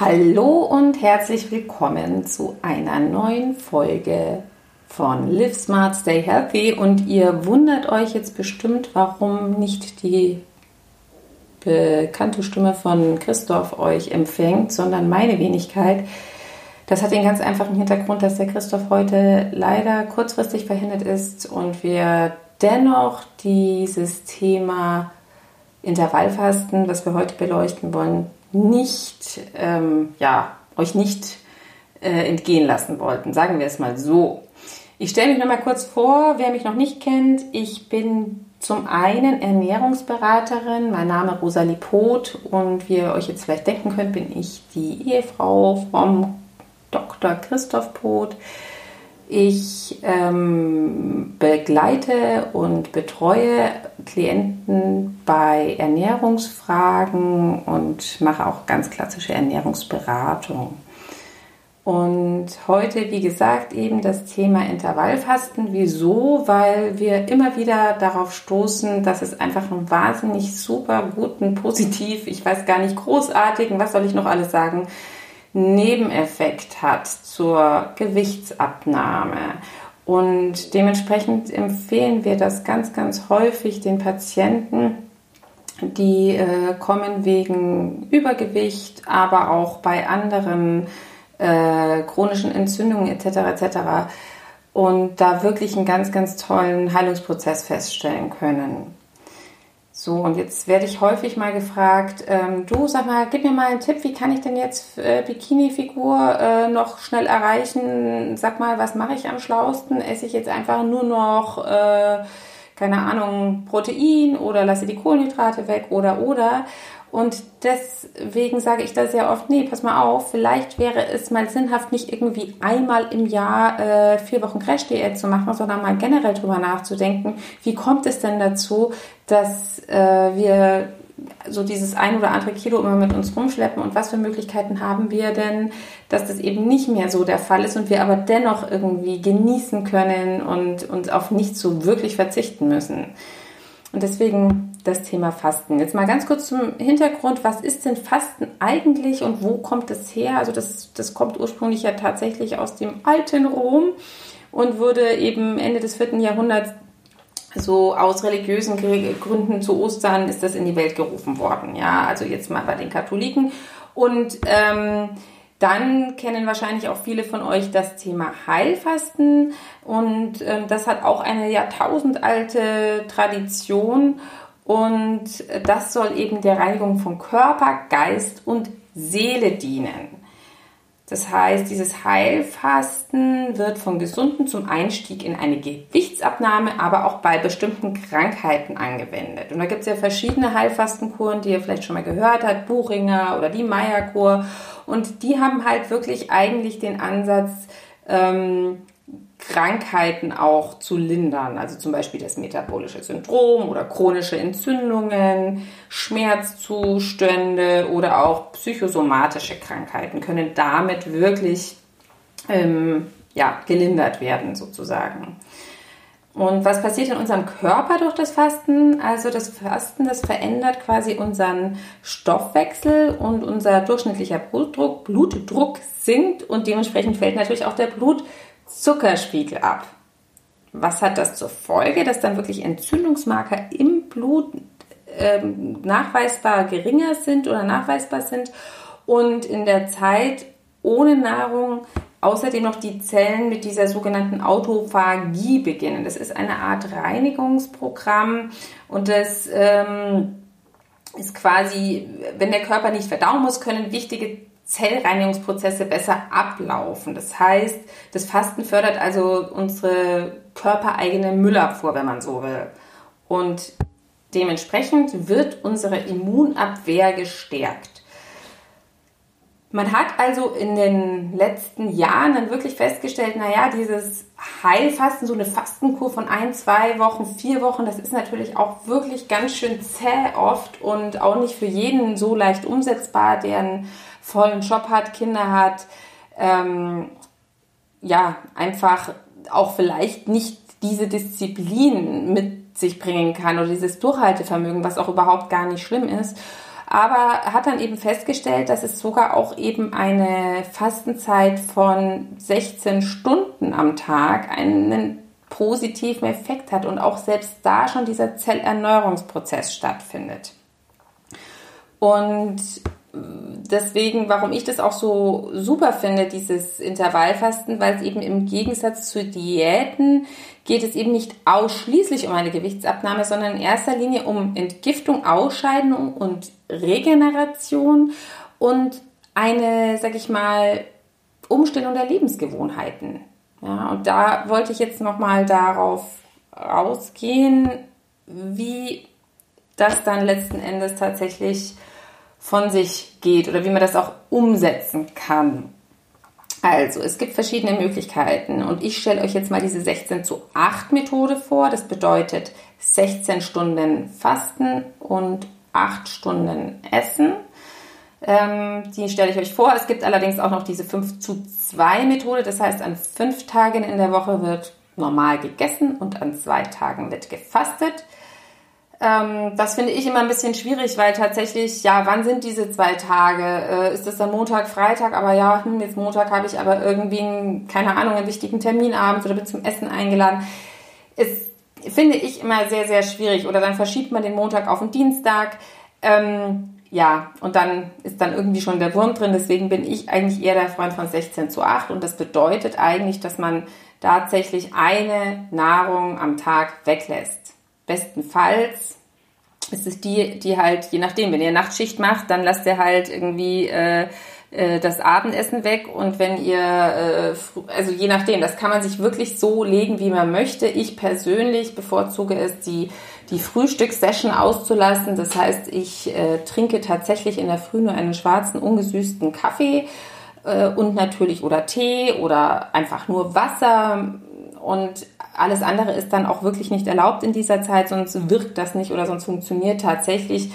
Hallo und herzlich willkommen zu einer neuen Folge von Live Smart, Stay Healthy. Und ihr wundert euch jetzt bestimmt, warum nicht die bekannte Stimme von Christoph euch empfängt, sondern meine Wenigkeit. Das hat den ganz einfachen Hintergrund, dass der Christoph heute leider kurzfristig verhindert ist und wir dennoch dieses Thema Intervallfasten, das wir heute beleuchten wollen, nicht, ähm, ja, euch nicht äh, entgehen lassen wollten. Sagen wir es mal so. Ich stelle mich noch mal kurz vor, wer mich noch nicht kennt. Ich bin zum einen Ernährungsberaterin, mein Name ist Rosalie Poth und wie ihr euch jetzt vielleicht denken könnt, bin ich die Ehefrau vom Dr. Christoph Poth. Ich ähm, begleite und betreue Klienten bei Ernährungsfragen und mache auch ganz klassische Ernährungsberatung. Und heute, wie gesagt, eben das Thema Intervallfasten. Wieso? Weil wir immer wieder darauf stoßen, dass es einfach einen wahnsinnig super guten, positiv, ich weiß gar nicht, großartigen, was soll ich noch alles sagen, Nebeneffekt hat zur Gewichtsabnahme. Und dementsprechend empfehlen wir das ganz, ganz häufig den Patienten, die äh, kommen wegen Übergewicht, aber auch bei anderen äh, chronischen Entzündungen etc. etc. und da wirklich einen ganz, ganz tollen Heilungsprozess feststellen können. So, und jetzt werde ich häufig mal gefragt, ähm, du sag mal, gib mir mal einen Tipp, wie kann ich denn jetzt äh, Bikini-Figur äh, noch schnell erreichen? Sag mal, was mache ich am schlausten? Esse ich jetzt einfach nur noch, äh, keine Ahnung, Protein oder lasse die Kohlenhydrate weg oder oder? Und deswegen sage ich da sehr oft, nee, pass mal auf, vielleicht wäre es mal sinnhaft, nicht irgendwie einmal im Jahr äh, vier Wochen Crash-Diät zu machen, sondern mal generell drüber nachzudenken, wie kommt es denn dazu, dass äh, wir so dieses ein oder andere Kilo immer mit uns rumschleppen und was für Möglichkeiten haben wir denn, dass das eben nicht mehr so der Fall ist und wir aber dennoch irgendwie genießen können und uns auf nichts so wirklich verzichten müssen. Und deswegen das Thema Fasten. Jetzt mal ganz kurz zum Hintergrund. Was ist denn Fasten eigentlich und wo kommt es her? Also das, das kommt ursprünglich ja tatsächlich aus dem alten Rom und wurde eben Ende des vierten Jahrhunderts so aus religiösen Gründen zu Ostern ist das in die Welt gerufen worden. Ja, also jetzt mal bei den Katholiken. Und ähm, dann kennen wahrscheinlich auch viele von euch das Thema Heilfasten und äh, das hat auch eine jahrtausendalte Tradition und das soll eben der Reinigung von Körper, Geist und Seele dienen. Das heißt, dieses Heilfasten wird von Gesunden zum Einstieg in eine Gewichtsabnahme, aber auch bei bestimmten Krankheiten angewendet. Und da gibt es ja verschiedene Heilfastenkuren, die ihr vielleicht schon mal gehört habt, Buchinger oder die Meierkur. Und die haben halt wirklich eigentlich den Ansatz, ähm, Krankheiten auch zu lindern, also zum Beispiel das metabolische Syndrom oder chronische Entzündungen, Schmerzzustände oder auch psychosomatische Krankheiten können damit wirklich ähm, ja, gelindert werden sozusagen. Und was passiert in unserem Körper durch das Fasten? Also das Fasten, das verändert quasi unseren Stoffwechsel und unser durchschnittlicher Blutdruck, Blutdruck sinkt und dementsprechend fällt natürlich auch der Blut Zuckerspiegel ab. Was hat das zur Folge? Dass dann wirklich Entzündungsmarker im Blut ähm, nachweisbar geringer sind oder nachweisbar sind und in der Zeit ohne Nahrung außerdem noch die Zellen mit dieser sogenannten Autophagie beginnen. Das ist eine Art Reinigungsprogramm und das ähm, ist quasi, wenn der Körper nicht verdauen muss, können wichtige Zellreinigungsprozesse besser ablaufen. Das heißt, das Fasten fördert also unsere körpereigene Müllabfuhr, wenn man so will. Und dementsprechend wird unsere Immunabwehr gestärkt. Man hat also in den letzten Jahren dann wirklich festgestellt, naja, dieses Heilfasten, so eine Fastenkur von ein, zwei Wochen, vier Wochen, das ist natürlich auch wirklich ganz schön zäh oft und auch nicht für jeden so leicht umsetzbar, der einen vollen Job hat, Kinder hat, ähm, ja, einfach auch vielleicht nicht diese Disziplin mit sich bringen kann oder dieses Durchhaltevermögen, was auch überhaupt gar nicht schlimm ist. Aber hat dann eben festgestellt, dass es sogar auch eben eine Fastenzeit von 16 Stunden am Tag einen positiven Effekt hat und auch selbst da schon dieser Zellerneuerungsprozess stattfindet. Und deswegen, warum ich das auch so super finde, dieses Intervallfasten, weil es eben im Gegensatz zu Diäten geht es eben nicht ausschließlich um eine Gewichtsabnahme, sondern in erster Linie um Entgiftung, Ausscheidung und Regeneration und eine, sag ich mal, Umstellung der Lebensgewohnheiten. Ja, und da wollte ich jetzt nochmal darauf rausgehen, wie das dann letzten Endes tatsächlich von sich geht oder wie man das auch umsetzen kann. Also, es gibt verschiedene Möglichkeiten und ich stelle euch jetzt mal diese 16 zu 8 Methode vor. Das bedeutet 16 Stunden Fasten und 8 Stunden Essen. Ähm, die stelle ich euch vor. Es gibt allerdings auch noch diese 5 zu 2 Methode. Das heißt, an 5 Tagen in der Woche wird normal gegessen und an 2 Tagen wird gefastet. Ähm, das finde ich immer ein bisschen schwierig, weil tatsächlich, ja, wann sind diese zwei Tage? Äh, ist das dann Montag, Freitag? Aber ja, hm, jetzt Montag habe ich aber irgendwie, einen, keine Ahnung, einen wichtigen Termin abends oder bin zum Essen eingeladen. Ist, finde ich immer sehr, sehr schwierig. Oder dann verschiebt man den Montag auf den Dienstag. Ähm, ja, und dann ist dann irgendwie schon der Wurm drin. Deswegen bin ich eigentlich eher der Freund von 16 zu 8. Und das bedeutet eigentlich, dass man tatsächlich eine Nahrung am Tag weglässt. Bestenfalls ist es die, die halt, je nachdem, wenn ihr Nachtschicht macht, dann lasst ihr halt irgendwie äh, äh, das Abendessen weg und wenn ihr, äh, also je nachdem, das kann man sich wirklich so legen, wie man möchte. Ich persönlich bevorzuge es, die, die Frühstückssession auszulassen. Das heißt, ich äh, trinke tatsächlich in der Früh nur einen schwarzen, ungesüßten Kaffee äh, und natürlich oder Tee oder einfach nur Wasser und alles andere ist dann auch wirklich nicht erlaubt in dieser Zeit, sonst wirkt das nicht oder sonst funktioniert tatsächlich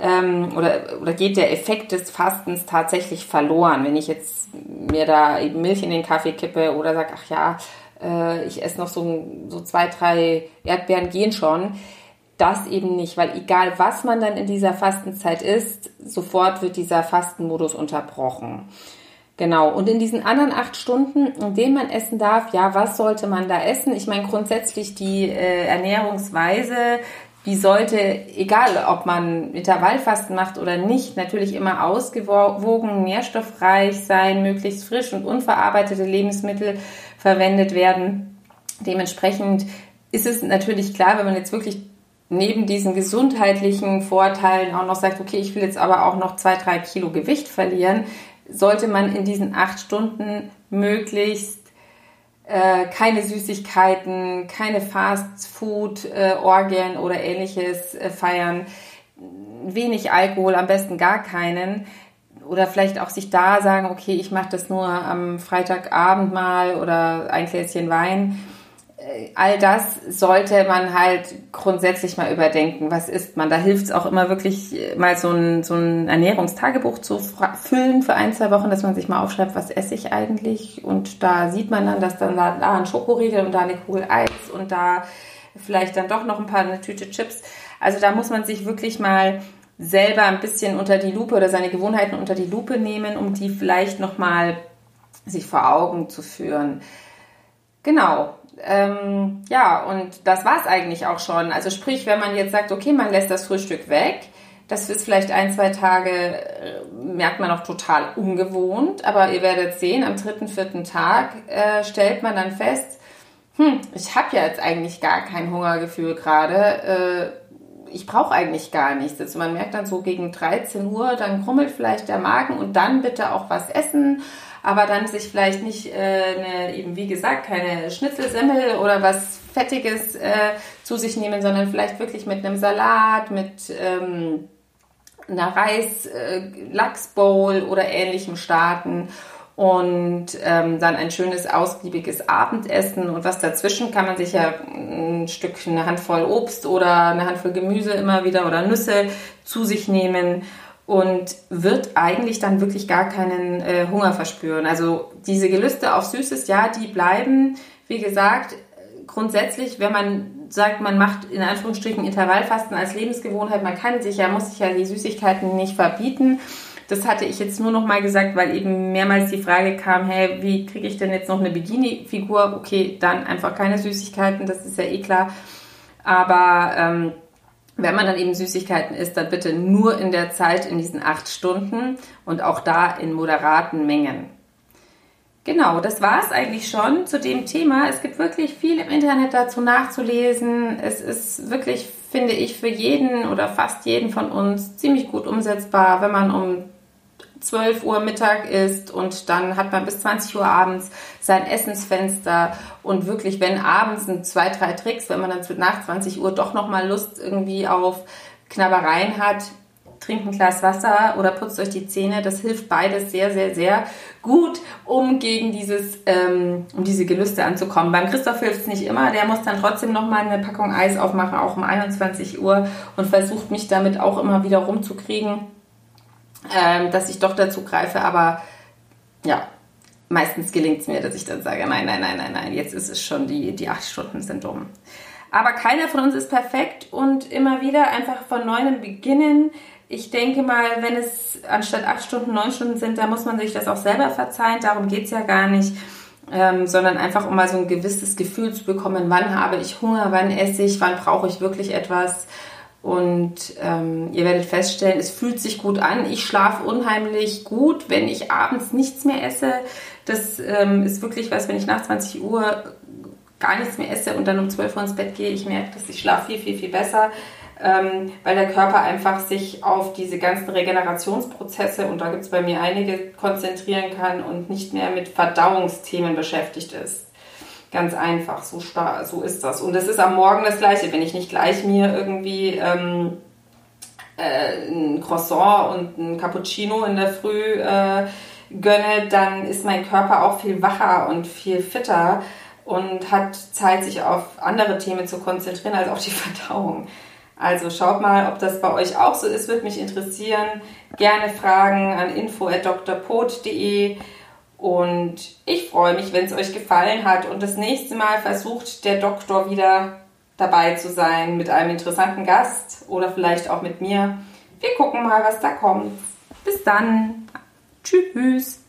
ähm, oder, oder geht der Effekt des Fastens tatsächlich verloren. Wenn ich jetzt mir da eben Milch in den Kaffee kippe oder sage, ach ja, äh, ich esse noch so, so zwei, drei Erdbeeren gehen schon. Das eben nicht, weil egal was man dann in dieser Fastenzeit isst, sofort wird dieser Fastenmodus unterbrochen. Genau. Und in diesen anderen acht Stunden, in denen man essen darf, ja, was sollte man da essen? Ich meine, grundsätzlich die äh, Ernährungsweise, wie sollte, egal ob man Intervallfasten macht oder nicht, natürlich immer ausgewogen, nährstoffreich sein, möglichst frisch und unverarbeitete Lebensmittel verwendet werden. Dementsprechend ist es natürlich klar, wenn man jetzt wirklich neben diesen gesundheitlichen Vorteilen auch noch sagt, okay, ich will jetzt aber auch noch zwei, drei Kilo Gewicht verlieren, sollte man in diesen acht Stunden möglichst äh, keine Süßigkeiten, keine Fast-Food-Orgien äh, oder ähnliches äh, feiern, wenig Alkohol, am besten gar keinen. Oder vielleicht auch sich da sagen, okay, ich mache das nur am Freitagabend mal oder ein Gläschen Wein all das sollte man halt grundsätzlich mal überdenken. Was isst man? Da hilft es auch immer wirklich mal so ein, so ein Ernährungstagebuch zu füllen für ein, zwei Wochen, dass man sich mal aufschreibt, was esse ich eigentlich? Und da sieht man dann, dass dann da, da ein Schokoriegel und da eine Kugel Eis und da vielleicht dann doch noch ein paar eine Tüte Chips. Also da muss man sich wirklich mal selber ein bisschen unter die Lupe oder seine Gewohnheiten unter die Lupe nehmen, um die vielleicht noch mal sich vor Augen zu führen. Genau, ähm, ja, und das war es eigentlich auch schon. Also sprich, wenn man jetzt sagt, okay, man lässt das Frühstück weg, das ist vielleicht ein, zwei Tage, äh, merkt man noch total ungewohnt, aber ihr werdet sehen, am dritten, vierten Tag äh, stellt man dann fest, hm, ich habe ja jetzt eigentlich gar kein Hungergefühl gerade. Äh, ich brauche eigentlich gar nichts. Also man merkt dann so gegen 13 Uhr, dann krummelt vielleicht der Magen und dann bitte auch was essen aber dann sich vielleicht nicht, äh, eine, eben wie gesagt, keine Schnitzelsemmel oder was Fettiges äh, zu sich nehmen, sondern vielleicht wirklich mit einem Salat, mit ähm, einer Reis-Lachsbowl äh, oder ähnlichem starten und ähm, dann ein schönes ausgiebiges Abendessen und was dazwischen kann man sich ja ein Stück, eine Handvoll Obst oder eine Handvoll Gemüse immer wieder oder Nüsse zu sich nehmen und wird eigentlich dann wirklich gar keinen äh, Hunger verspüren. Also diese Gelüste auf Süßes, ja, die bleiben, wie gesagt, grundsätzlich, wenn man sagt, man macht in Anführungsstrichen Intervallfasten als Lebensgewohnheit. Man kann sich ja, muss sich ja die Süßigkeiten nicht verbieten. Das hatte ich jetzt nur noch mal gesagt, weil eben mehrmals die Frage kam, hey, wie kriege ich denn jetzt noch eine Bikini-Figur? Okay, dann einfach keine Süßigkeiten, das ist ja eh klar. Aber ähm, wenn man dann eben Süßigkeiten isst, dann bitte nur in der Zeit in diesen acht Stunden und auch da in moderaten Mengen. Genau, das war es eigentlich schon zu dem Thema. Es gibt wirklich viel im Internet dazu nachzulesen. Es ist wirklich, finde ich, für jeden oder fast jeden von uns ziemlich gut umsetzbar, wenn man um 12 Uhr Mittag isst und dann hat man bis 20 Uhr abends sein Essensfenster und wirklich, wenn abends ein zwei, drei Tricks, wenn man dann nach 20 Uhr doch nochmal Lust irgendwie auf Knabbereien hat, trinkt ein Glas Wasser oder putzt euch die Zähne. Das hilft beides sehr, sehr, sehr gut, um gegen dieses, ähm, um diese Gelüste anzukommen. Beim Christoph hilft es nicht immer. Der muss dann trotzdem nochmal eine Packung Eis aufmachen, auch um 21 Uhr und versucht mich damit auch immer wieder rumzukriegen, ähm, dass ich doch dazu greife. Aber ja, meistens gelingt es mir, dass ich dann sage, nein, nein, nein, nein, nein, jetzt ist es schon, die, die acht Stunden sind dumm. Aber keiner von uns ist perfekt und immer wieder einfach von neuem beginnen, ich denke mal, wenn es anstatt acht Stunden, neun Stunden sind, da muss man sich das auch selber verzeihen. Darum geht es ja gar nicht. Ähm, sondern einfach um mal so ein gewisses Gefühl zu bekommen, wann habe ich Hunger, wann esse ich, wann brauche ich wirklich etwas. Und ähm, ihr werdet feststellen, es fühlt sich gut an. Ich schlafe unheimlich gut, wenn ich abends nichts mehr esse. Das ähm, ist wirklich was, wenn ich nach 20 Uhr gar nichts mehr esse und dann um 12 Uhr ins Bett gehe, ich merke, dass ich schlafe viel, viel, viel besser ähm, weil der Körper einfach sich auf diese ganzen Regenerationsprozesse, und da gibt es bei mir einige, konzentrieren kann und nicht mehr mit Verdauungsthemen beschäftigt ist. Ganz einfach, so, so ist das. Und es ist am Morgen das Gleiche. Wenn ich nicht gleich mir irgendwie ähm, äh, ein Croissant und ein Cappuccino in der Früh äh, gönne, dann ist mein Körper auch viel wacher und viel fitter und hat Zeit, sich auf andere Themen zu konzentrieren als auf die Verdauung. Also schaut mal, ob das bei euch auch so ist, würde mich interessieren. Gerne Fragen an info.drpot.de und ich freue mich, wenn es euch gefallen hat und das nächste Mal versucht der Doktor wieder dabei zu sein mit einem interessanten Gast oder vielleicht auch mit mir. Wir gucken mal, was da kommt. Bis dann. Tschüss.